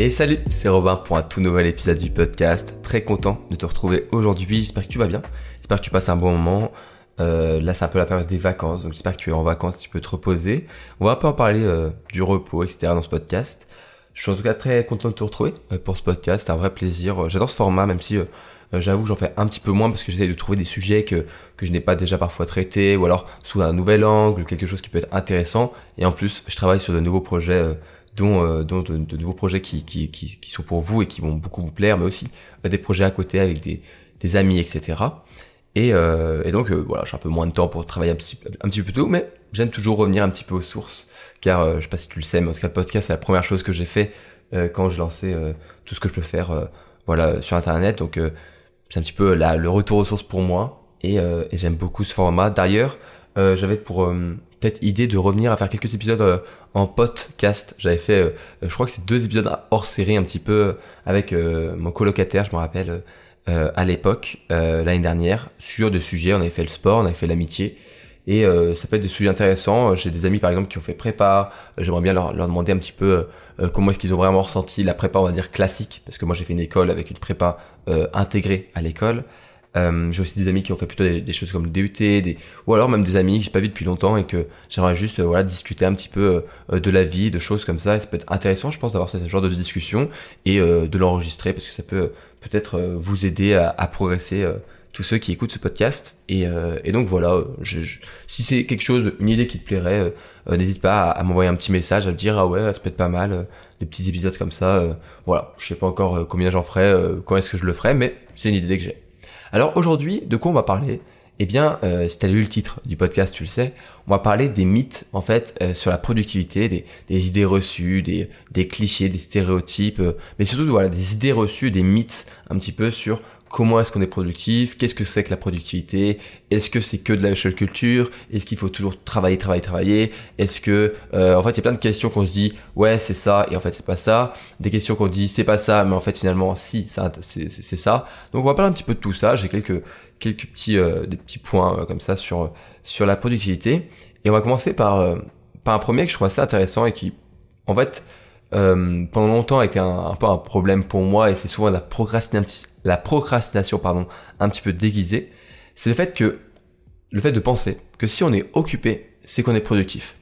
Et salut, c'est Robin pour un tout nouvel épisode du podcast. Très content de te retrouver aujourd'hui. J'espère que tu vas bien. J'espère que tu passes un bon moment. Euh, là, c'est un peu la période des vacances, donc j'espère que tu es en vacances, tu peux te reposer. On va un peu en parler euh, du repos, etc. dans ce podcast. Je suis en tout cas très content de te retrouver euh, pour ce podcast. C'est un vrai plaisir. J'adore ce format, même si j'avoue que j'en fais un petit peu moins parce que j'essaie de trouver des sujets que, que je n'ai pas déjà parfois traités, ou alors sous un nouvel angle, quelque chose qui peut être intéressant. Et en plus, je travaille sur de nouveaux projets dont, euh, de, nouveaux projets qui, qui, qui, sont pour vous et qui vont beaucoup vous plaire, mais aussi euh, des projets à côté avec des, des amis, etc. Et, euh, et donc voilà, j'ai un peu moins de temps pour travailler un petit, un petit peu tôt, mais j'aime toujours revenir un petit peu aux sources, car je sais pas si tu le sais, mais en tout cas le podcast c'est la première chose que j'ai fait quand je lançais tout ce que je peux faire voilà sur internet, donc c'est un petit peu le retour aux sources pour moi, et, et j'aime beaucoup ce format. D'ailleurs, j'avais pour peut-être idée de revenir à faire quelques épisodes euh, en podcast. J'avais fait, euh, je crois que c'est deux épisodes hors série un petit peu euh, avec mon colocataire, je me rappelle, à l'époque, l'année dernière, sur des sujets. On avait fait le sport, on avait fait l'amitié. Et ça peut être des sujets intéressants. J'ai des amis par exemple qui ont fait prépa. J'aimerais bien leur, leur, demander un petit peu comment est-ce qu'ils ont vraiment ressenti la prépa, on va dire classique, parce que moi j'ai fait une école avec une prépa intégrée à l'école. Euh, j'ai aussi des amis qui ont fait plutôt des, choses comme le DUT, des, ou alors même des amis que j'ai pas vu depuis longtemps et que j'aimerais juste euh, voilà discuter un petit peu euh, de la vie, de choses comme ça. Et ça peut être intéressant, je pense, d'avoir ce genre de discussion et de l'enregistrer parce que ça peut peut-être vous aider à, progresser tous ceux qui écoutent ce podcast. Et, et donc voilà, je, si c'est quelque chose, une idée qui te plairait, n'hésite pas à, à m'envoyer un petit message, à me dire ah ouais, ça peut être pas mal, des petits épisodes comme ça. voilà, je sais pas encore combien j'en ferai, quand est-ce que je le ferai, mais c'est une idée que j'ai. Alors aujourd'hui, de quoi on va parler? Eh bien, euh, si tu as lu le titre du podcast, tu le sais, on va parler des mythes en fait euh, sur la productivité, des, idées reçues, des, des, clichés, des stéréotypes, euh, mais surtout voilà des idées reçues, des mythes un petit peu sur comment est-ce qu'on est productif, qu'est-ce que c'est que la productivité, est-ce que c'est que de la seule culture, est-ce qu'il faut toujours travailler, travailler, travailler, est-ce que, euh, en fait, il y a plein de questions qu'on se dit, ouais, c'est ça, et en fait, c'est pas ça, des questions qu'on dit, c'est pas ça, mais en fait, finalement, si, c'est, ça. Donc, on va parler un petit peu de tout ça. J'ai quelques, quelques petits, euh, des petits points euh, comme ça sur, sur la productivité. Et on va commencer par, par un premier que je trouve assez intéressant et qui, en fait, euh, pendant longtemps a été un, peu un problème pour moi et c'est souvent la procrastination, la procrastination pardon, un petit peu déguisée. C'est le fait que le fait de penser que si on est occupé, c'est qu'on est productif.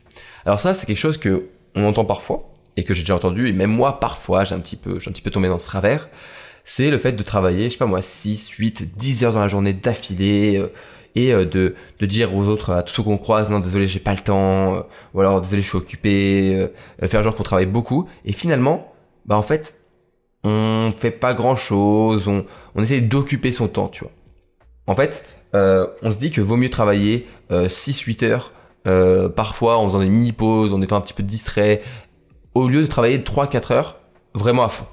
Alors ça, c'est quelque chose que on entend parfois et que j'ai déjà entendu et même moi parfois j'ai un petit peu j'ai un petit peu tombé dans ce travers. C'est le fait de travailler, je sais pas moi, 6, 8, 10 heures dans la journée d'affilée, euh, et euh, de, de dire aux autres, à tous ceux qu'on croise, non désolé j'ai pas le temps, euh, ou alors désolé je suis occupé, euh, faire genre qu'on travaille beaucoup, et finalement, bah en fait, on fait pas grand chose, on, on essaie d'occuper son temps, tu vois. En fait, on se dit que vaut mieux travailler 6-8 heures, parfois en faisant des mini-pauses, en étant un petit peu distrait, au lieu de travailler 3-4 heures vraiment à fond.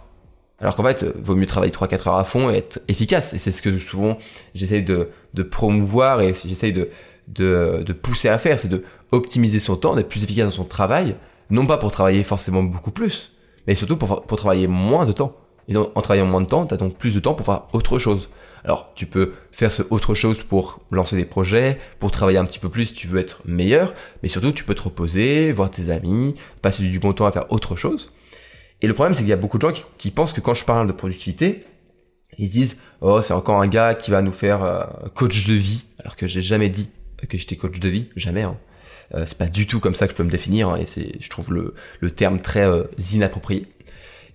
Alors qu'en fait, vaut mieux travailler 3-4 heures à fond et être efficace. Et c'est ce que souvent j'essaie de, promouvoir et j'essaie de, de, pousser à faire, c'est de optimiser son temps, d'être plus efficace dans son travail, non pas pour travailler forcément beaucoup plus, mais surtout pour, pour travailler moins de temps. Et donc, en travaillant moins de temps, tu as donc plus de temps pour faire autre chose. Alors, tu peux faire ce autre chose pour lancer des projets, pour travailler un petit peu plus si tu veux être meilleur, mais surtout, tu peux te reposer, voir tes amis, passer du bon temps à faire autre chose. Et le problème, c'est qu'il y a beaucoup de gens qui, pensent que quand je parle de productivité, ils disent oh c'est encore un gars qui va nous faire euh, coach de vie, alors que j'ai jamais dit que j'étais coach de vie, jamais. Hein. Euh, c'est pas du tout comme ça que je peux me définir, hein, et je trouve le, le terme très euh, inapproprié.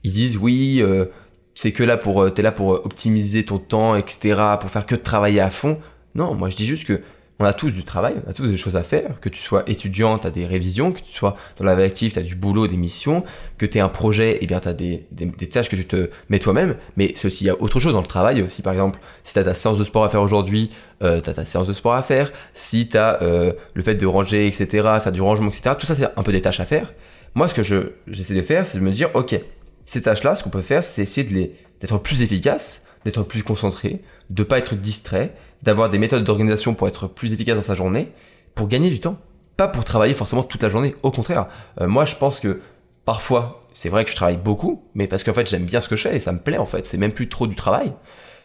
Ils disent oui, euh, c'est que là pour, t'es là pour optimiser ton temps, etc., pour faire que de travailler à fond. Non, moi je dis juste que on a tous du travail, on a tous des choses à faire, que tu sois étudiant, tu as des révisions, que tu sois dans la vie active, tu as du boulot, des missions, que tu aies un projet, et eh bien tu as des, des, tâches que tu te mets toi-même, mais c'est aussi, il y a autre chose dans le travail, si par exemple, si tu as ta séance de sport à faire aujourd'hui, euh, tu as ta séance de sport à faire, si tu as euh, le fait de ranger, etc., faire du rangement, etc., tout ça c'est un peu des tâches à faire. Moi, ce que je, j'essaie de faire, c'est de me dire, ok, ces tâches-là, ce qu'on peut faire, c'est essayer de les, d'être plus efficace, d'être plus concentré, de pas être distrait, d'avoir des méthodes d'organisation pour être plus efficace dans sa journée, pour gagner du temps. Pas pour travailler forcément toute la journée, au contraire. Euh, moi, je pense que parfois, c'est vrai que je travaille beaucoup, mais parce qu'en fait, j'aime bien ce que je fais et ça me plaît en fait. C'est même plus trop du travail.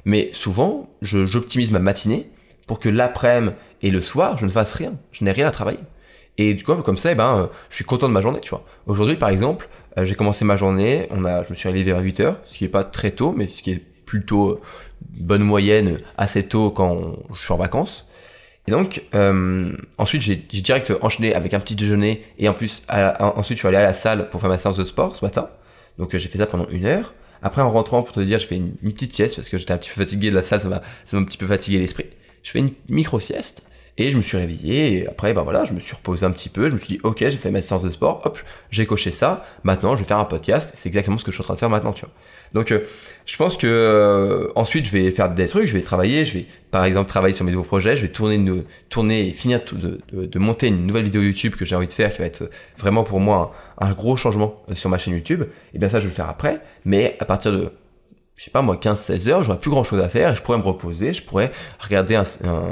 Mais souvent, j'optimise ma matinée pour que l'après-midi et le soir, je ne fasse rien. Je n'ai rien à travailler. Et du coup, comme ça, eh ben, je suis content de ma journée, tu vois. Aujourd'hui, par exemple, j'ai commencé ma journée, on a, je me suis réveillé vers 8 heures, ce qui est pas très tôt, mais ce qui est plutôt bonne moyenne, assez tôt quand je suis en vacances. Et donc, euh, ensuite, j'ai direct enchaîné avec un petit déjeuner et en plus, ensuite, je suis allé à la salle pour faire ma séance de sport ce matin. Donc, euh, j'ai fait ça pendant une heure. Après, en rentrant, pour te dire, je fais une, petite sieste parce que j'étais un petit peu fatigué de la salle, ça m'a un petit peu fatigué l'esprit. Je fais une micro sieste et je me suis réveillé, et après, bah voilà, je me suis reposé un petit peu, je me suis dit, ok, j'ai fait ma séance de sport, hop, j'ai coché ça, maintenant je vais faire un podcast, c'est exactement ce que je suis en train de faire maintenant, tu vois. Donc, euh, je pense que euh, ensuite, je vais faire des trucs, je vais travailler, je vais, par exemple, travailler sur mes nouveaux projets, je vais tourner, une, tourner finir de, de, de, monter une nouvelle vidéo YouTube que j'ai envie de faire, qui va être vraiment pour moi un, un gros changement euh, sur ma chaîne YouTube. Et bien ça, je vais le faire après, mais à partir de je sais pas moi, 15-16 heures, j'aurais plus grand chose à faire et je pourrais me reposer, je pourrais regarder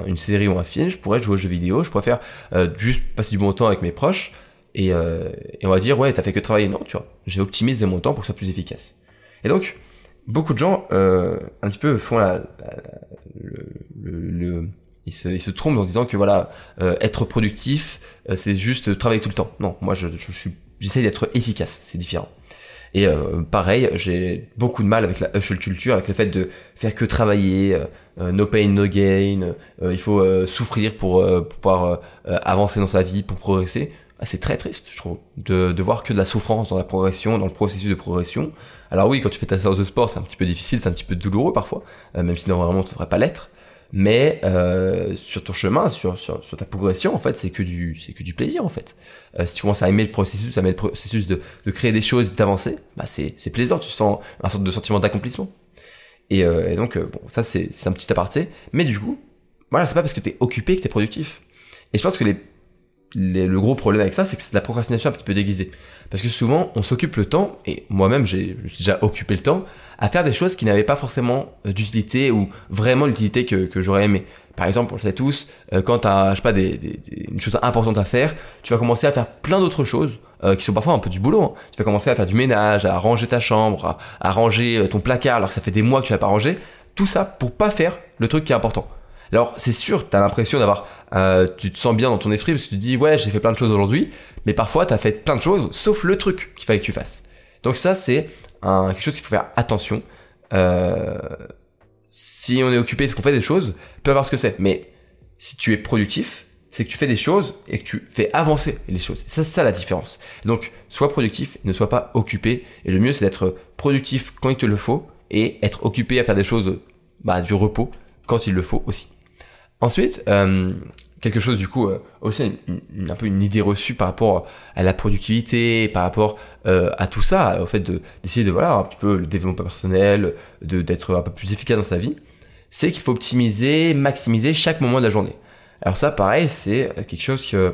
une série ou un film, je pourrais jouer aux jeux vidéo, je pourrais faire euh, juste passer du bon temps avec mes proches et, euh, et on va dire ouais t'as fait que travailler. Non tu vois j'ai optimisé mon temps pour que ce soit plus efficace. Et donc beaucoup de gens euh, un petit peu font la, le, le, ils, se, ils se trompent en disant que voilà euh, être productif euh, c'est juste travailler tout le temps. Non moi je, je suis j'essaie d'être efficace c'est différent et euh, pareil, j'ai beaucoup de mal avec la hustle culture, avec le fait de faire que travailler, euh, euh, no pain, no gain, il faut souffrir pour, pouvoir avancer dans sa vie, pour progresser. Ah, c'est très triste, je trouve, de, de voir que de la souffrance dans la progression, dans le processus de progression. Alors oui, quand tu fais ta séance de sport, c'est un petit peu difficile, c'est un petit peu douloureux parfois, même si normalement ça devrait pas l'être mais euh, sur ton chemin, sur, sur, sur, ta progression, en fait, c'est que du c'est que du plaisir en fait. Euh, si tu commences à aimer le processus, à aimer le processus de, de créer des choses, d'avancer, bah c'est c'est plaisant, tu sens un sorte de sentiment d'accomplissement. Et, euh, et, donc euh, bon, ça c'est c'est un petit aparté, mais du coup, voilà, c'est pas parce que t'es occupé que t'es productif. Et je pense que les, le gros problème avec ça, c'est que c'est de la procrastination un petit peu déguisée. Parce que souvent, on s'occupe le temps, et moi-même, j'ai, déjà occupé le temps, à faire des choses qui n'avaient pas forcément euh, d'utilité ou vraiment l'utilité que, que j'aurais aimé. Par exemple, on le sait tous, euh, quand tu as, je sais pas, des, des, une chose importante à faire, tu vas commencer à faire plein d'autres choses euh, qui sont parfois un peu du boulot. Hein. Tu vas commencer à faire du ménage, à ranger ta chambre, à, ranger ton placard alors que ça fait des mois que tu n'as pas rangé. Tout ça pour pas faire le truc qui est important. Alors c'est sûr, tu as l'impression d'avoir, euh, tu te sens bien dans ton esprit parce que tu te dis ouais j'ai fait plein de choses aujourd'hui, mais parfois tu as fait plein de choses sauf le truc qu'il fallait que tu fasses. Donc ça c'est quelque chose qu'il faut faire attention. Euh, si on est occupé, c'est qu'on fait des choses, peu avoir ce que c'est. Mais si tu es productif, c'est que tu fais des choses et que tu fais avancer les choses. C'est ça la différence. Donc, sois productif, ne sois pas occupé. Et le mieux, c'est d'être productif quand il te le faut et être occupé à faire des choses, bah, du repos quand il le faut aussi. Ensuite, euh, quelque chose du coup euh, aussi un peu une idée reçue par rapport à la productivité, par rapport euh, à tout ça, au fait de d'essayer de voilà un petit peu le développement personnel, de d'être un peu plus efficace dans sa vie, c'est qu'il faut optimiser, maximiser chaque moment de la journée. Alors ça, pareil, c'est quelque chose que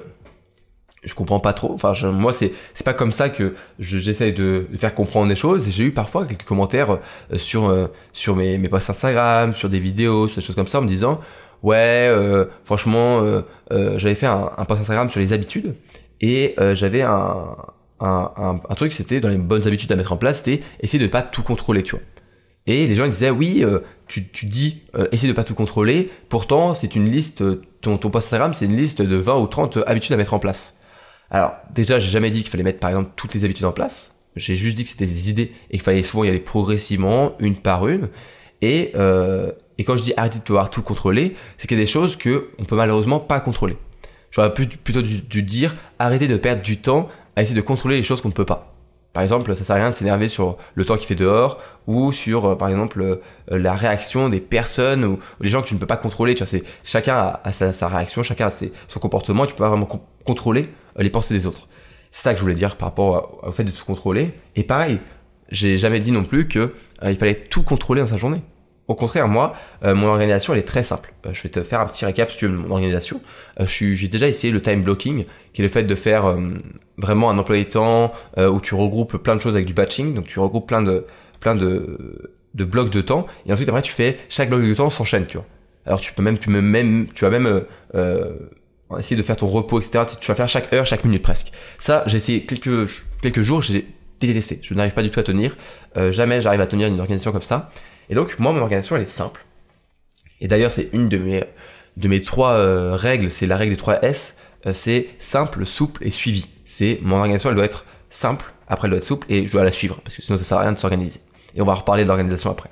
je comprends pas trop. Enfin, moi, c'est c'est pas comme ça que j'essaie de, faire comprendre les choses. J'ai eu parfois quelques commentaires sur sur mes mes posts Instagram, sur des vidéos, sur des choses comme ça, en me disant ouais, euh, franchement, euh, euh, j'avais fait un, un, post Instagram sur les habitudes et j'avais un, un, un, truc, c'était dans les bonnes habitudes à mettre en place, c'était essayer de pas tout contrôler, tu vois. Et les gens ils disaient oui, tu, tu dis essayer de pas tout contrôler, pourtant c'est une liste, ton, ton post Instagram c'est une liste de 20 ou 30 habitudes à mettre en place. Alors déjà j'ai jamais dit qu'il fallait mettre par exemple toutes les habitudes en place, j'ai juste dit que c'était des idées et qu'il fallait souvent y aller progressivement, une par une. Et, euh, et quand je dis arrêter de pouvoir tout contrôler, c'est qu'il y a des choses que on peut malheureusement pas contrôler. J'aurais plutôt dû, dire arrêter de perdre du temps à essayer de contrôler les choses qu'on ne peut pas. Par exemple, ça sert à rien de s'énerver sur le temps qu'il fait dehors ou sur, euh, par exemple, euh, la réaction des personnes ou, les gens que tu ne peux pas contrôler. Chacun a, sa, réaction, chacun a son comportement. Tu peux pas vraiment contrôler euh, les pensées des autres. C'est ça que je voulais dire par rapport au fait de tout contrôler. Et pareil, j'ai jamais dit non plus que il fallait tout contrôler dans sa journée. Au contraire, moi, euh, mon organisation, elle est très simple. Euh, je vais te faire un petit récap sur mon organisation. Euh, j'ai déjà essayé le time blocking, qui est le fait de faire vraiment un emploi du temps où tu regroupes plein de choses avec du batching. Donc tu regroupes plein de plein de, de blocs de temps et ensuite après tu fais chaque bloc de temps s'enchaîne, tu vois. Alors tu peux même tu peux même tu vas même essayer de faire ton repos, etc. Tu vas faire chaque heure, chaque minute presque. Ça, j'ai essayé quelques quelques jours, j'ai détesté. Je n'arrive pas du tout à tenir. jamais j'arrive à tenir une organisation comme ça. Et donc, moi, mon organisation, elle est simple. Et d'ailleurs, c'est une de mes, de mes trois euh, règles, c'est la règle des trois S. c'est simple, souple et suivi. C'est mon organisation, elle doit être simple, après elle doit être souple et je dois la suivre parce que sinon ça sert à rien de s'organiser. Et on va reparler de l'organisation après.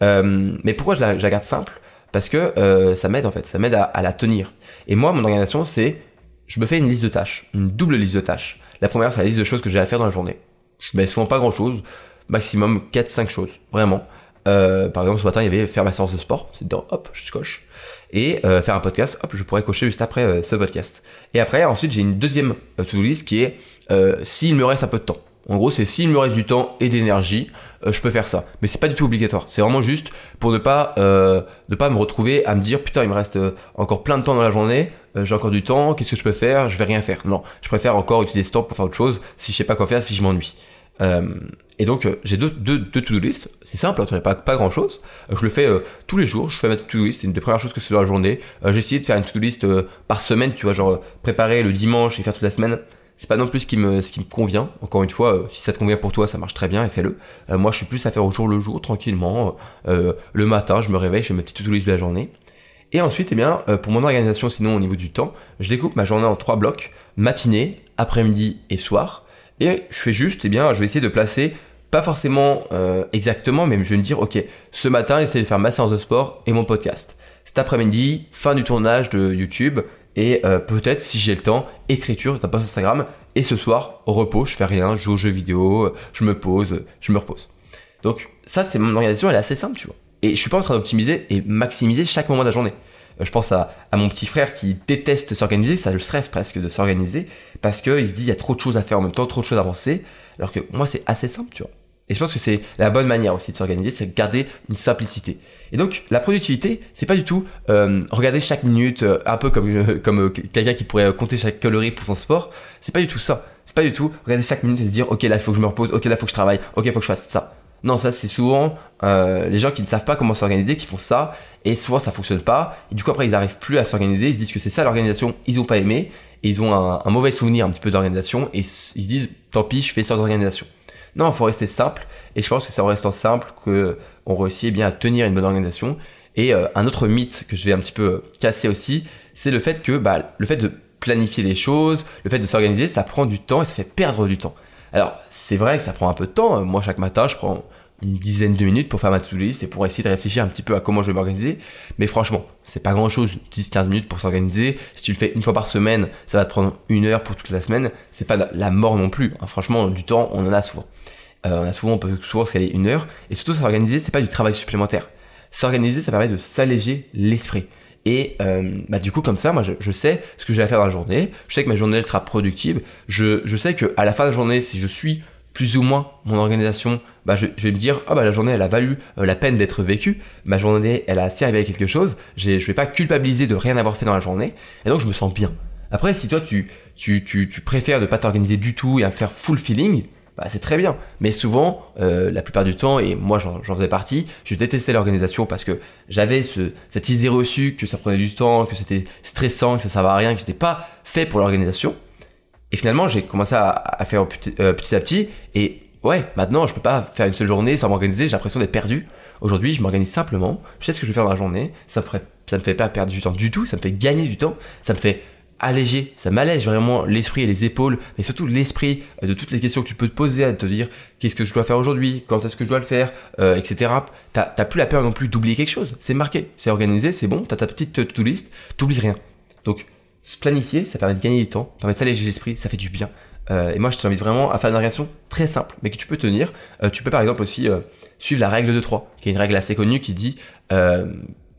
mais pourquoi je la, garde simple? Parce que ça m'aide en fait, ça m'aide à, à la tenir. Et moi, mon organisation, c'est je me fais une liste de tâches, une double liste de tâches. La première, c'est la liste de choses que j'ai à faire dans la journée. Je mets souvent pas grand chose, maximum 4-5 choses, vraiment. Euh, par exemple, ce matin, il y avait faire ma séance de sport, c'est dedans, hop, je coche. Et euh, faire un podcast, hop, je pourrais cocher juste après euh, ce podcast. Et après, ensuite, j'ai une deuxième to-do list qui est s'il me reste un peu de temps. En gros, c'est s'il me reste du temps et d'énergie, je peux faire ça. Mais c'est pas du tout obligatoire. C'est vraiment juste pour ne pas ne pas me retrouver à me dire putain, il me reste encore plein de temps dans la journée. j'ai encore du temps. Qu'est-ce que je peux faire? Je vais rien faire. Non, je préfère encore utiliser ce temps pour faire autre chose. Si je sais pas quoi faire, si je m'ennuie. Euh, et donc euh, j'ai deux, deux, deux to-do list, c'est simple, hein, pas, pas grand chose. Euh, je le fais tous les jours, je fais ma to-do list, c'est une des premières choses que je fais dans la journée. j'ai essayé de faire une to-do list par semaine, tu vois, genre préparer le dimanche et faire toute la semaine. C'est pas non plus ce qui me, ce qui me convient. Encore une fois, si ça te convient pour toi, ça marche très bien et fais-le. moi, je suis plus à faire au jour le jour, tranquillement. le matin, je me réveille, je fais ma petite to-do list de la journée. Et ensuite, eh bien, pour mon organisation, sinon au niveau du temps, je découpe ma journée en trois blocs matinée, après-midi et soir. Je fais juste, eh bien, je vais essayer de placer, pas forcément euh, exactement, mais je vais me dire, ok, ce matin, j'essaie de faire ma séance de sport et mon podcast. Cet après-midi, fin du tournage de YouTube et euh, peut-être, si j'ai le temps, écriture d'un post Instagram. Et ce soir, repos, je fais rien, je joue aux jeux vidéo, je me pose, je me repose. Donc ça, c'est mon organisation, elle est assez simple, tu vois. Et je suis pas en train d'optimiser et maximiser chaque moment de la journée. Euh, je pense à, mon petit frère qui déteste s'organiser, ça le stresse presque de s'organiser, parce qu'il se dit il y a trop de choses à faire en même temps, trop de choses à avancer, alors que moi c'est assez simple, tu vois. Et je pense que c'est la bonne manière aussi de s'organiser, c'est de garder une simplicité. Et donc la productivité, c'est pas du tout euh, regarder chaque minute, euh, un peu comme, comme quelqu'un qui pourrait compter chaque calorie pour son sport. C'est pas du tout ça. C'est pas du tout regarder chaque minute et se dire ok là il faut que je me repose, ok là il faut que je travaille, ok il faut que je fasse ça. Non, ça c'est souvent euh, les gens qui ne savent pas comment s'organiser qui font ça et souvent ça fonctionne pas et du coup après ils n'arrivent plus à s'organiser, ils se disent que c'est ça l'organisation, ils ont pas aimé et ils ont un, mauvais souvenir un petit peu d'organisation et ils se disent tant pis je fais sans organisation. Non, il faut rester simple et je pense que c'est en restant simple que on réussit eh bien à tenir une bonne organisation. Et euh, un autre mythe que je vais un petit peu casser aussi, c'est le fait que bah, le fait de planifier les choses, le fait de s'organiser, ça prend du temps et ça fait perdre du temps. Alors, c'est vrai que ça prend un peu de temps. Moi, chaque matin, je prends une dizaine de minutes pour faire ma to-do list et pour essayer de réfléchir un petit peu à comment je vais m'organiser. Mais franchement, c'est pas grand chose, 10-15 minutes pour s'organiser. Si tu le fais une fois par semaine, ça va te prendre une heure pour toute la semaine. C'est pas la mort non plus. Hein. Franchement, du temps, on en a souvent. Euh, on a souvent, on peut souvent se caler une heure. Et surtout, s'organiser, c'est pas du travail supplémentaire. S'organiser, ça permet de s'alléger l'esprit. Et euh, bah du coup comme ça, moi je, sais ce que j'ai à faire dans la journée. Je sais que ma journée elle sera productive. Je, je sais que à la fin de la journée, si je suis plus ou moins mon organisation, bah je, vais me dire ah bah la journée elle a valu euh, la peine d'être vécue. Ma journée elle a servi à quelque chose. Je vais pas culpabiliser de rien avoir fait dans la journée. Et donc je me sens bien. Après si toi tu tu tu, tu préfères ne pas t'organiser du tout et à faire full feeling, bah, c'est très bien. Mais souvent, euh, la plupart du temps, et moi j'en faisais partie, je détestais l'organisation parce que j'avais ce, cette idée reçue que ça prenait du temps, que c'était stressant, que ça servait à rien, que c'était pas fait pour l'organisation. Et finalement, j'ai commencé à, faire petit, euh, petit, à petit. Et ouais, maintenant, je peux pas faire une seule journée sans m'organiser. J'ai l'impression d'être perdu. Aujourd'hui, je m'organise simplement. Je sais ce que je vais faire dans la journée. Ça me, ça me fait pas perdre du temps du tout. Ça me fait gagner du temps. Ça me fait alléger, ça m'allège vraiment l'esprit et les épaules, mais surtout l'esprit euh, de toutes les questions que tu peux te poser, à te dire qu'est-ce que je dois faire aujourd'hui, quand est-ce que je dois le faire, euh, etc. T'as plus la peur non plus d'oublier quelque chose, c'est marqué, c'est organisé, c'est bon, t'as ta petite to-do list, t'oublies rien. Donc se planifier, ça permet de gagner du temps, ça permet de s'alléger l'esprit, ça fait du bien. Euh, et moi, je t'invite vraiment à faire une organisation très simple, mais que tu peux tenir. tu peux par exemple aussi suivre la règle de 3, qui est une règle assez connue qui dit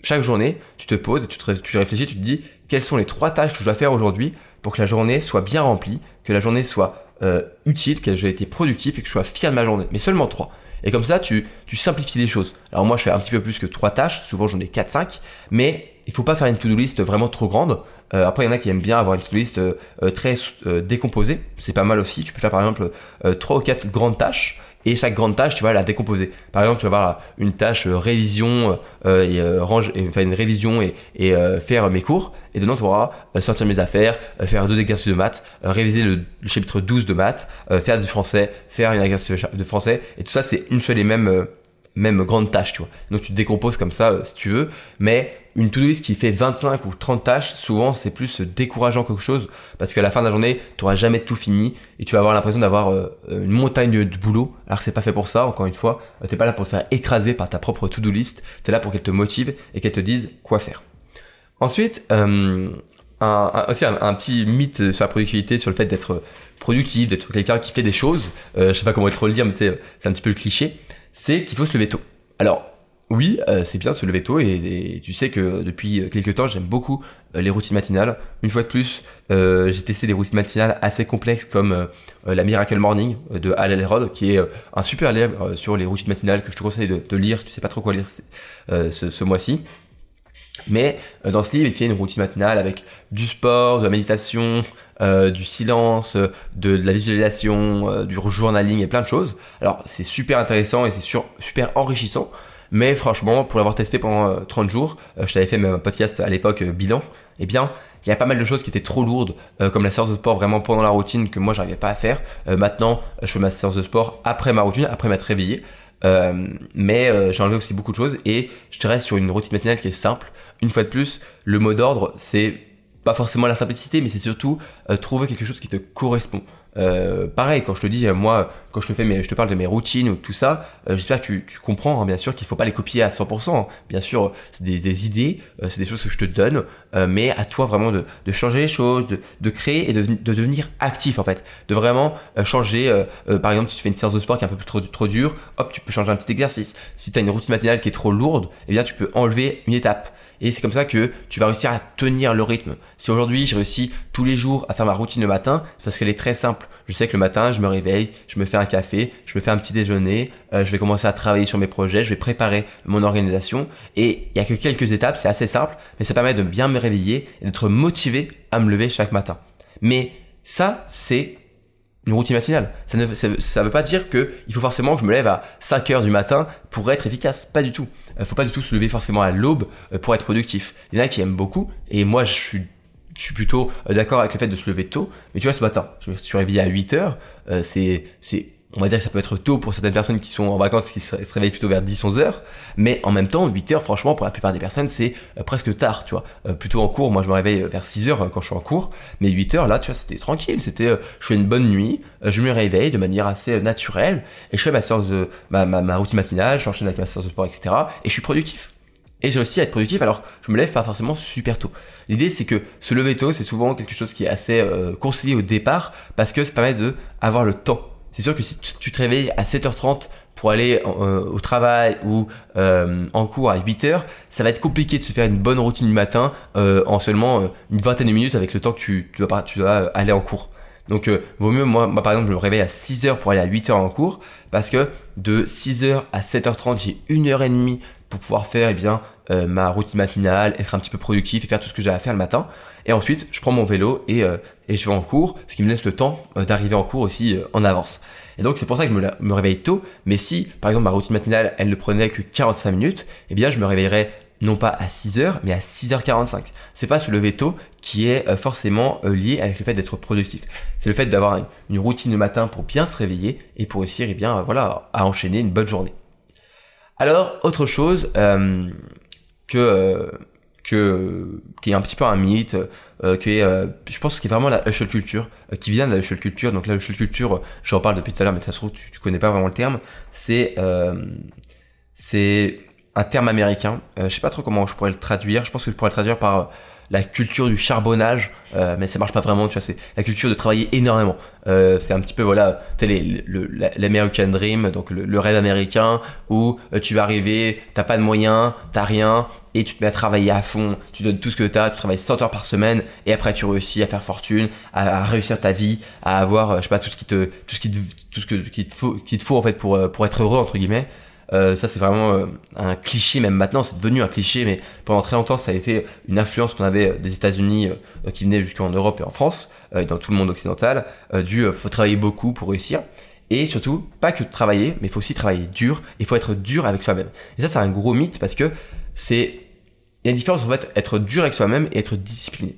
chaque journée, tu te poses, tu, te, tu réfléchis, tu te dis quelles sont les trois tâches que je dois faire aujourd'hui pour que la journée soit bien remplie, que la journée soit euh, utile, qu'elle ait été productive et que je sois fier de ma journée. Mais seulement trois. Et comme ça, tu, tu simplifies les choses. Alors moi, je fais un petit peu plus que trois tâches. Souvent, j'en ai 4-5. Mais il faut pas faire une to-do list vraiment trop grande. Euh, après, il y en a qui aiment bien avoir une to-do list euh, très décomposée. C'est pas mal aussi. Tu peux faire par exemple trois ou quatre grandes tâches et chaque grande tâche, tu vas la décomposer. Par exemple, tu vas avoir une tâche euh, révision euh, et euh, range, et, enfin une révision et, et faire mes cours. Et dedans, tu auras sortir mes affaires, faire deux exercices de maths, réviser le, chapitre 12 de maths, faire du français, faire une exercice de français. Et tout ça, c'est une seule et même même grande tâche, tu vois. Donc tu te décomposes comme ça euh, si tu veux, mais une to-do list qui fait 25 ou 30 tâches, souvent c'est plus décourageant quelque chose. Parce qu'à la fin de la journée, tu n'auras jamais tout fini et tu vas avoir l'impression d'avoir euh, une montagne de boulot. Alors que c'est pas fait pour ça, encore une fois, tu t'es pas là pour te faire écraser par ta propre to-do list, tu es là pour qu'elle te motive et qu'elle te dise quoi faire. Ensuite, euh, un, aussi un, petit mythe sur la productivité, sur le fait d'être productif, d'être quelqu'un qui fait des choses, euh, je sais pas comment trop le dire, mais c'est un petit peu le cliché, c'est qu'il faut se lever tôt. Alors, oui, euh, c'est bien se lever tôt et, tu sais que depuis quelques temps, j'aime beaucoup euh, les routines matinales. Une fois de plus, euh, j'ai testé des routines matinales assez complexes comme la Miracle Morning de Al Elrod, qui est un super livre sur les routines matinales que je te conseille de, lire tu sais pas trop quoi lire ce mois-ci. Mais dans ce livre, il fait une routine matinale avec du sport, de la méditation, euh, du silence, de, la visualisation, du journaling et plein de choses. Alors c'est super intéressant et c'est super enrichissant. Mais franchement, pour l'avoir testé pendant 30 euh, jours, euh, je t'avais fait même un podcast à l'époque euh, bilan, eh bien, il y a pas mal de choses qui étaient trop lourdes, comme la séance de sport vraiment pendant la routine que moi j'arrivais pas à faire. maintenant, je fais ma séance de sport après ma routine, après m'être réveillé. Mais j'ai enlevé aussi beaucoup de choses et je reste sur une routine matinale qui est simple. Une fois de plus, le mot d'ordre, c'est pas forcément la simplicité, mais c'est surtout trouver quelque chose qui te correspond. Euh, pareil, quand je te dis, euh, moi, quand je te fais mes, je te parle de mes routines ou tout ça, euh, j'espère que tu, tu comprends, hein, bien sûr, qu'il faut pas les copier à 100%. Bien sûr, c'est des, des, idées, c'est des choses que je te donne, mais à toi vraiment de, de changer les choses, de, de créer et de, de, devenir actif en fait, de vraiment changer. par exemple, si tu fais une séance de sport qui est un peu trop, trop dure, hop, tu peux changer un petit exercice. Si tu as une routine matinale qui est trop lourde, eh bien, tu peux enlever une étape. Et c'est comme ça que tu vas réussir à tenir le rythme. Si aujourd'hui j'ai réussi tous les jours à faire ma routine le matin, c'est parce qu'elle est très simple. Je sais que le matin, je me réveille, je me fais un café, je me fais un petit déjeuner, euh, je vais commencer à travailler sur mes projets, je vais préparer mon organisation. Et il y a que quelques étapes, c'est assez simple, mais ça permet de bien me réveiller et d'être motivé à me lever chaque matin. Mais ça, c'est une routine matinale. Ça ne ça, veut pas dire que il faut forcément que je me lève à 5 heures du matin pour être efficace. Pas du tout. Il euh, faut pas du tout se lever forcément à l'aube euh, pour être productif. Il y en a qui aiment beaucoup et moi je suis je suis plutôt euh, d'accord avec le fait de se lever tôt. Mais tu vois, ce matin, je me suis réveillé à 8 heures. c'est, c'est on va dire que ça peut être tôt pour certaines personnes qui sont en vacances, qui se, réveillent plutôt vers 10-11 heures, mais en même temps, 8 heures, franchement, pour la plupart des personnes, c'est euh, presque tard, tu vois. Euh, plutôt en cours, moi je me réveille vers 6 heures euh, quand je suis en cours, mais 8 heures, là, tu vois, c'était tranquille, c'était, je fais une bonne nuit, je me réveille de manière assez naturelle, et je fais ma séance de, ma, ma, routine matinale, j'enchaîne avec ma séance de sport, etc., et je suis productif. Et j'ai aussi à être productif alors je me lève pas forcément super tôt. L'idée c'est que se lever tôt c'est souvent quelque chose qui est assez conseillé au départ parce que ça permet de avoir le temps c'est sûr que si tu te réveilles à 7h30 pour aller euh, au travail ou euh, en cours à 8h, ça va être compliqué de se faire une bonne routine du matin euh, en seulement une vingtaine de minutes avec le temps que tu, dois aller en cours. Donc vaut mieux, moi, moi, par exemple, je me réveille à 6h pour aller à 8h en cours parce que de 6h à 7h30, j'ai une heure et demie pour pouvoir faire eh bien, ma routine matinale, être un petit peu productif et faire tout ce que j'ai à faire le matin. Et ensuite, je prends mon vélo et, euh, et je vais en cours, ce qui me laisse le temps euh, d'arriver en cours aussi euh, en avance. Et donc c'est pour ça que je me, me, réveille tôt, mais si par exemple ma routine matinale elle ne prenait que 45 minutes, eh bien je me réveillerais non pas à 6h mais à 6h45. C'est pas se lever tôt qui est forcément lié avec le fait d'être productif. C'est le fait d'avoir une, routine de matin pour bien se réveiller et pour réussir eh bien voilà à enchaîner une bonne journée. Alors autre chose que que qui est un petit peu un mythe, euh, qui est, euh, je pense qui est vraiment la hustle culture, euh, qui vient de la hustle culture. Donc la hustle culture, j'en parle depuis tout à l'heure, mais ça se trouve tu, tu connais pas vraiment le terme. C'est euh, c'est un terme américain. je sais pas trop comment je pourrais le traduire. Je pense que je pourrais le traduire par la culture du charbonnage, euh, mais ça marche pas vraiment, tu vois, c'est la culture de travailler énormément. Euh, c'est un petit peu, voilà, tu l'American Dream, donc le, rêve américain, où euh, tu vas arriver, t'as pas de moyens, t'as rien, et tu te mets à travailler à fond, tu donnes tout ce que t'as, tu travailles 100 heures par semaine, et après tu réussis à faire fortune, à, réussir ta vie, à avoir, je sais pas, tout ce qui te faut en fait pour, pour être heureux, entre guillemets. Euh, ça c'est vraiment euh, un cliché même maintenant, c'est devenu un cliché, mais pendant très longtemps ça a été une influence qu'on avait des États-Unis euh, qui venait jusqu'en Europe et en France et dans tout le monde occidental. du faut travailler beaucoup pour réussir. Et surtout, pas que de travailler, mais il faut aussi travailler dur, il faut être dur avec soi-même. Et ça, c'est un gros mythe parce que c'est. Il y a une différence en fait être dur avec soi-même et être discipliné.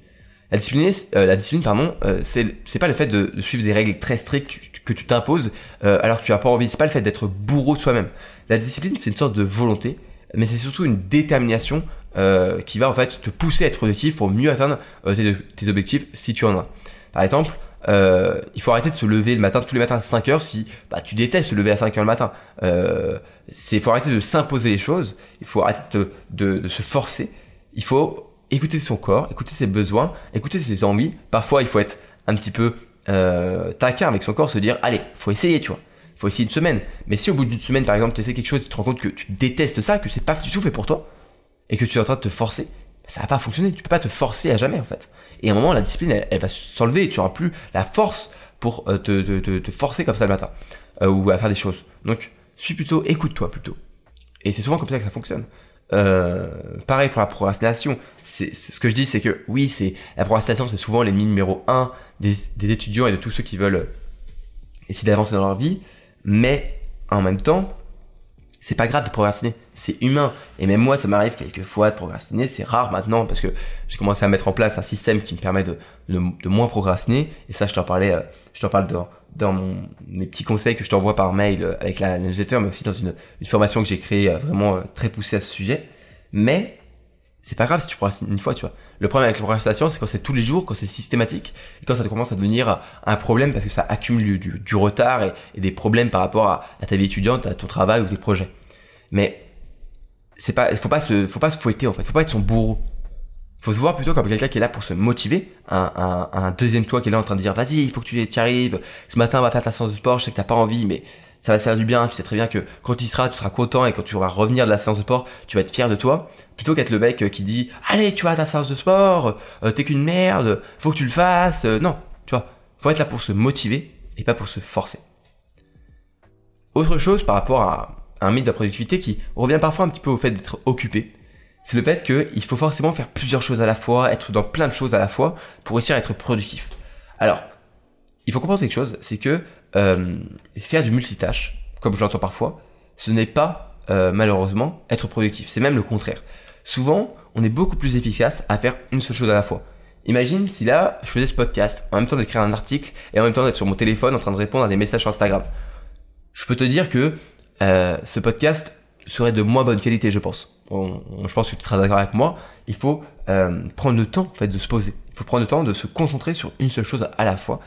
La discipline, euh, la discipline pardon, euh, c'est pas le fait de, suivre des règles très strictes que tu t'imposes euh, alors que tu as pas envie. C'est pas le fait d'être bourreau soi-même. La discipline, c'est une sorte de volonté, mais c'est surtout une détermination euh, qui va en fait te pousser à être productif pour mieux atteindre euh, tes, objectifs si tu en as. Par exemple, euh, il faut arrêter de se lever le matin tous les matins à 5 heures si bah, tu détestes se lever à 5 heures le matin. Il faut arrêter de s'imposer les choses, il faut arrêter de, se forcer, il faut écouter son corps, écouter ses besoins, écouter ses envies. Parfois, il faut être un petit peu taquin avec son corps, se dire, allez, faut essayer, tu vois. Faut une semaine. Mais si au bout d'une semaine, par exemple, tu essaies quelque chose, tu te rends compte que tu détestes ça, que c'est pas du tout fait pour toi, et que tu es en train de te forcer, ça va pas fonctionner. Tu peux pas te forcer à jamais, en fait. Et à un moment, la discipline, elle, va s'enlever et tu auras plus la force pour euh, te, te, te, forcer comme ça le matin, euh, ou à faire des choses. Donc, suis plutôt, écoute-toi plutôt. Et c'est souvent comme ça que ça fonctionne. Euh, pareil pour la procrastination. C'est, ce que je dis, c'est que oui, c'est la procrastination, c'est souvent l'ennemi numéro un des, des, étudiants et de tous ceux qui veulent essayer d'avancer dans leur vie. Mais en même temps, c'est pas grave de procrastiner, c'est humain. Et même moi, ça m'arrive quelquefois de procrastiner. C'est rare maintenant parce que j'ai commencé à mettre en place un système qui me permet de, de, de moins procrastiner. Et ça, je t'en parlais, euh, je t'en parle dans, dans mes petits conseils que je t'envoie par mail euh, avec la newsletter, mais aussi dans une, une formation que j'ai créée euh, vraiment très poussée à ce sujet. Mais c'est pas grave si tu procrastines une fois, tu vois. Le problème avec la procrastination, c'est quand c'est tous les jours, quand c'est systématique, et quand ça commence à devenir un problème parce que ça accumule du, du, retard et, des problèmes par rapport à, à, ta vie étudiante, à ton travail ou tes projets. Mais c'est pas, faut pas se, faut pas se fouetter en fait, faut pas être son bourreau. Faut se voir plutôt comme quelqu'un qui est là pour se motiver, un, un, un, deuxième toi qui est là en train de dire vas-y, il faut que tu y arrives. Ce matin, on va faire ta séance de sport. Je sais que t'as pas envie, mais ça va faire du bien, tu sais très bien que quand il sera, tu seras content et quand tu vas revenir de la séance de sport, tu vas être fier de toi, plutôt qu'être le mec qui dit allez, tu vas ta séance de sport, euh, t'es qu'une merde, faut que tu le fasses. Euh, non, tu vois, faut être là pour se motiver et pas pour se forcer. Autre chose par rapport à un mythe de la productivité qui revient parfois un petit peu au fait d'être occupé, c'est le fait qu'il faut forcément faire plusieurs choses à la fois, être dans plein de choses à la fois pour réussir à être productif. Alors, il faut comprendre quelque chose, c'est que euh, faire du multitâche, comme je l'entends parfois, ce n'est pas euh, malheureusement être productif. C'est même le contraire. Souvent, on est beaucoup plus efficace à faire une seule chose à la fois. Imagine si là, je faisais ce podcast, en même temps d'écrire un article et en même temps d'être sur mon téléphone en train de répondre à des messages sur Instagram. Je peux te dire que euh, ce podcast serait de moins bonne qualité, je pense. je pense que tu seras d'accord avec moi. Il faut prendre le temps en fait, de se poser. Il faut prendre le temps de se concentrer sur une seule chose à la fois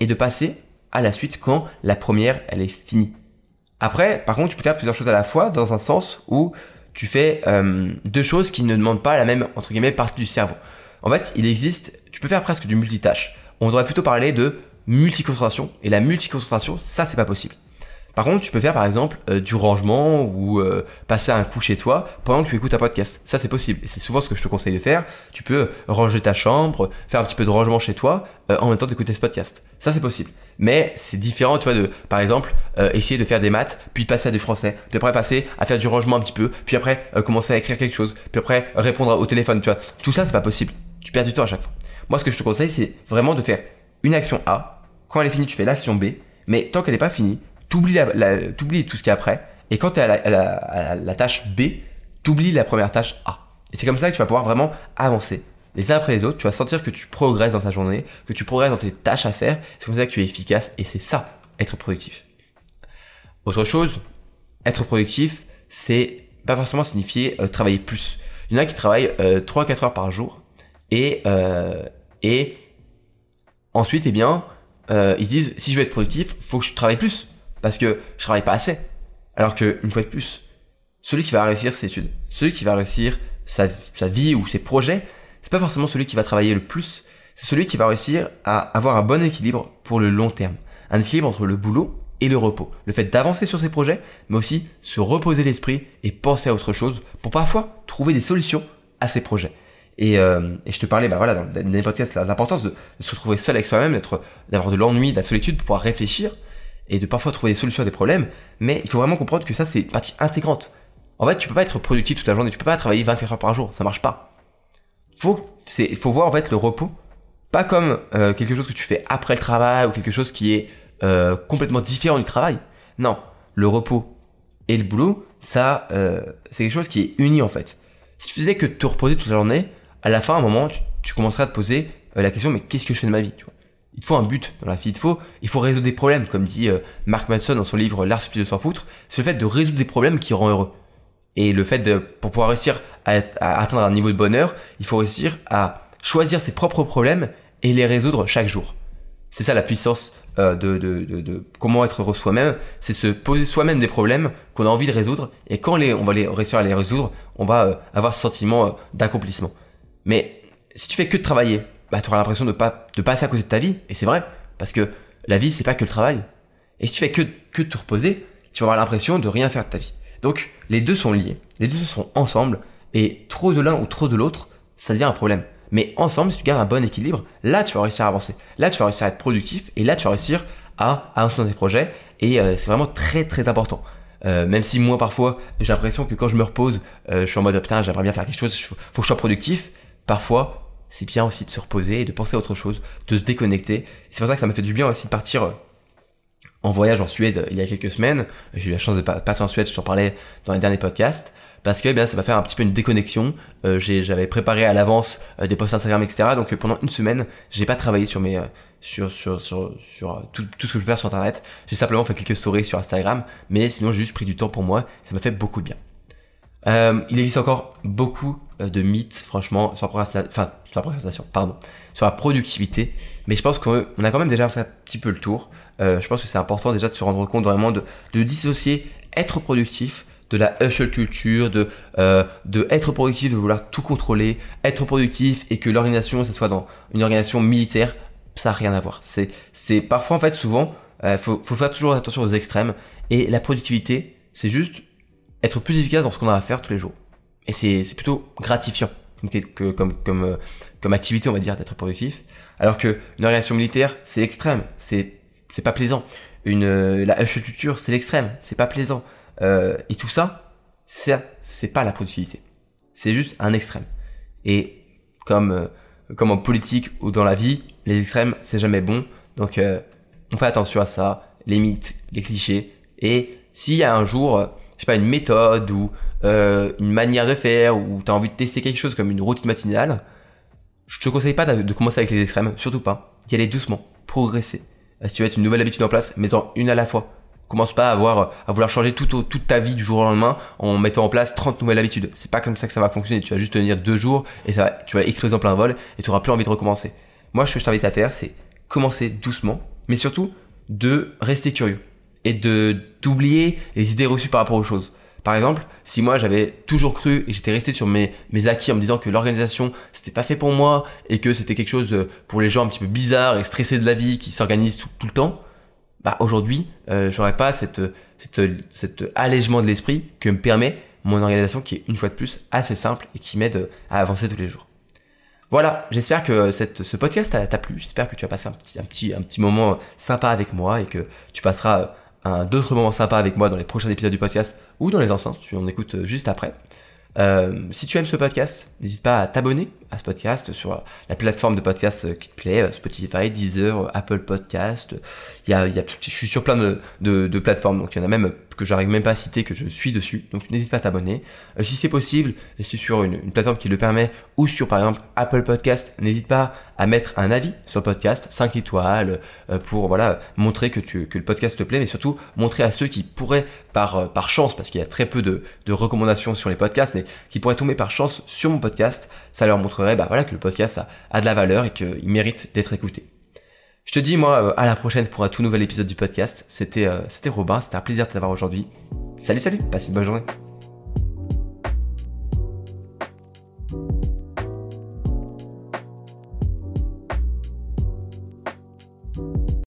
et de passer à la suite quand la première, elle est finie. Après, par contre, tu peux faire plusieurs choses à la fois dans un sens où tu fais euh, deux choses qui ne demandent pas la même, entre guillemets, partie du cerveau. En fait, il existe, tu peux faire presque du multitâche. On devrait plutôt parler de multiconcentration. Et la multiconcentration, ça, c'est pas possible. Par contre, tu peux faire par exemple euh, du rangement ou euh, passer un coup chez toi pendant que tu écoutes un podcast. Ça, c'est possible. Et c'est souvent ce que je te conseille de faire. Tu peux ranger ta chambre, faire un petit peu de rangement chez toi euh, en même temps d'écouter ce podcast. Ça, c'est possible. Mais c'est différent, tu vois, de par exemple essayer de faire des maths, puis passer à du français, puis après passer à faire du rangement un petit peu, puis après commencer à écrire quelque chose, puis après répondre au téléphone. Tu vois, tout ça, c'est pas possible. Tu perds du temps à chaque fois. Moi, ce que je te conseille, c'est vraiment de faire une action A. Quand elle est finie, tu fais l'action B. Mais tant qu'elle n'est pas finie, t'oublies la, tout ce qui est après, et quand tu es à la, tâche B, t'oublies la première tâche A. Et c'est comme ça que tu vas pouvoir vraiment avancer les uns après les autres, tu vas sentir que tu progresses dans ta journée, que tu progresses dans tes tâches à faire, c'est comme ça que tu es efficace, et c'est ça, être productif. Autre chose, être productif, c'est pas forcément signifier euh, travailler plus. Il y en a qui travaillent euh, 3-4 heures par jour, et, euh, et ensuite, eh bien, euh, ils se disent, si je veux être productif, faut que je travaille plus parce que je travaille pas assez. Alors que, une fois de plus, celui qui va réussir ses études, celui qui va réussir sa, vie ou ses projets, c'est pas forcément celui qui va travailler le plus, c'est celui qui va réussir à avoir un bon équilibre pour le long terme. Un équilibre entre le boulot et le repos. Le fait d'avancer sur ses projets, mais aussi se reposer l'esprit et penser à autre chose pour parfois trouver des solutions à ses projets. Et, euh, je te parlais, bah voilà, dans, les podcasts, l'importance de, se retrouver seul avec soi-même, d'avoir de l'ennui, de la solitude pour pouvoir réfléchir et de parfois trouver des solutions à des problèmes, mais il faut vraiment comprendre que ça c'est une partie intégrante. En fait, tu peux pas être productif toute la journée, tu peux pas travailler 24 heures par jour, ça marche pas. Faut faut voir en fait le repos pas comme euh, quelque chose que tu fais après le travail ou quelque chose qui est euh, complètement différent du travail. Non, le repos et le boulot, ça euh, c'est quelque chose qui est uni en fait. Si tu faisais que te reposer toute la journée, à la fin à un moment tu, tu commencerais à te poser la question mais qu'est-ce que je fais de ma vie tu vois? Il te faut un but dans la vie, il te faut, il faut résoudre des problèmes, comme dit Mark Manson dans son livre L'art stupide de s'en foutre, c'est le fait de résoudre des problèmes qui rend heureux. Et le fait de, pour pouvoir réussir à, à, atteindre un niveau de bonheur, il faut réussir à choisir ses propres problèmes et les résoudre chaque jour. C'est ça la puissance euh, de, de, de, de, comment être heureux soi-même, c'est se poser soi-même des problèmes qu'on a envie de résoudre, et quand les, on va les réussir à les résoudre, on va euh, avoir ce sentiment euh, d'accomplissement. Mais si tu fais que de travailler, bah, tu auras l'impression de pas de passer à côté de ta vie, et c'est vrai, parce que la vie c'est pas que le travail. Et si tu fais que, que te reposer, tu vas avoir l'impression de rien faire de ta vie. Donc les deux sont liés, les deux sont ensemble, et trop de l'un ou trop de l'autre, ça devient un problème. Mais ensemble, si tu gardes un bon équilibre, là, tu vas réussir à avancer. Là, tu vas réussir à être productif et là, tu vas réussir à avancer dans tes projets. Et euh, c'est vraiment très, très important. Euh, même si moi, parfois, j'ai l'impression que quand je me repose, euh, je suis en mode, putain, j'aimerais bien faire quelque chose, faut que je sois productif. Parfois, c'est bien aussi de se reposer et de penser à autre chose, de se déconnecter. C'est pour ça que ça m'a fait du bien aussi de partir en voyage en Suède il y a quelques semaines. J'ai eu la chance de partir en Suède, je t'en parlais dans les derniers podcasts parce que eh bien ça va faire un petit peu une déconnexion. Euh, j'avais préparé à l'avance euh, des posts Instagram, etc. Donc euh, pendant une semaine, j'ai pas travaillé sur mes sur sur sur, sur tout, tout, ce que je peux faire sur internet. J'ai simplement fait quelques stories sur Instagram, mais sinon j'ai juste pris du temps pour moi. Ça m'a fait beaucoup de bien. il existe encore beaucoup de mythes, franchement, sur la procrastination, enfin sur la procrastination, pardon, sur la productivité. Mais je pense qu'on a quand même déjà fait un petit peu le tour. je pense que c'est important déjà de se rendre compte vraiment de, de dissocier être productif de la hustle culture, de, euh, de être productif, de vouloir tout contrôler, être productif et que l'organisation, ce soit dans une organisation militaire, ça n'a rien à voir. C'est, c'est parfois en fait souvent, euh, faut, faut faire toujours attention aux extrêmes et la productivité, c'est juste être plus efficace dans ce qu'on a à faire tous les jours. Et c'est, c'est plutôt gratifiant comme, comme, comme, euh, comme activité, on va dire, d'être productif. Alors que une organisation militaire, c'est l'extrême, c'est, c'est pas plaisant. Une, euh, la hustle culture, c'est l'extrême, c'est pas plaisant. Euh, et tout ça, c'est c'est pas la productivité. C'est juste un extrême. Et comme euh, comme en politique ou dans la vie, les extrêmes c'est jamais bon. Donc euh, on fait attention à ça, les mythes, les clichés. Et s'il y a un jour, je sais pas, une méthode ou une manière de faire ou tu as envie de tester quelque chose comme une routine matinale, je te conseille pas de, commencer avec les extrêmes, surtout pas. D'y aller doucement, progresser. Si tu veux être une nouvelle habitude en place, mais en une à la fois. Commence pas à vouloir changer toute, ta vie du jour au lendemain en mettant en place 30 nouvelles habitudes. C'est pas comme ça que ça va fonctionner. Tu vas juste tenir deux jours et tu vas exploser en plein vol et tu auras plus envie de recommencer. Moi, ce que je t'invite à faire, c'est commencer doucement, mais surtout de rester curieux et d'oublier les idées reçues par rapport aux choses. Par exemple, si moi j'avais toujours cru et j'étais resté sur mes, mes acquis en me disant que l'organisation c'était pas fait pour moi et que c'était quelque chose pour les gens un petit peu bizarres et stressés de la vie qui s'organisent tout, le temps, bah aujourd'hui, euh, j'aurais pas cette, cette, cet allègement de l'esprit que me permet mon organisation qui est une fois de plus assez simple et qui m'aide à avancer tous les jours. Voilà, j'espère que cette, ce podcast t'a plu, j'espère que tu as passé un petit, un, petit, un petit moment sympa avec moi et que tu passeras un d'autres moments sympas avec moi dans les prochains épisodes du podcast ou dans les anciens, tu en écoutes juste après. Euh, si tu aimes ce podcast, n'hésite pas à t'abonner à ce podcast sur la plateforme de podcast qui te plaît, euh, Spotify, Deezer, Apple Podcast. Il y a, il y a, je suis sur plein de, de, plateformes, donc il y en a même que j'arrive même pas à citer que je suis dessus. Donc n'hésite pas à t'abonner. Euh, si c'est possible, et si sur une, plateforme qui le permet, ou sur par exemple Apple Podcast, n'hésite pas à mettre un avis sur le podcast, 5 étoiles, euh, pour voilà montrer que, tu, que le podcast te plaît, mais surtout montrer à ceux qui pourraient par, par chance, parce qu'il y a très peu de, de recommandations sur les podcasts, mais qui pourraient tomber par chance sur mon podcast, ça leur montrerait bah, voilà, que le podcast a, de la valeur et qu'il mérite d'être écouté. Je te dis, moi, euh, à la prochaine pour un tout nouvel épisode du podcast. C'était euh, Robin, c'était un plaisir de t'avoir aujourd'hui. Salut, salut, passe une bonne journée.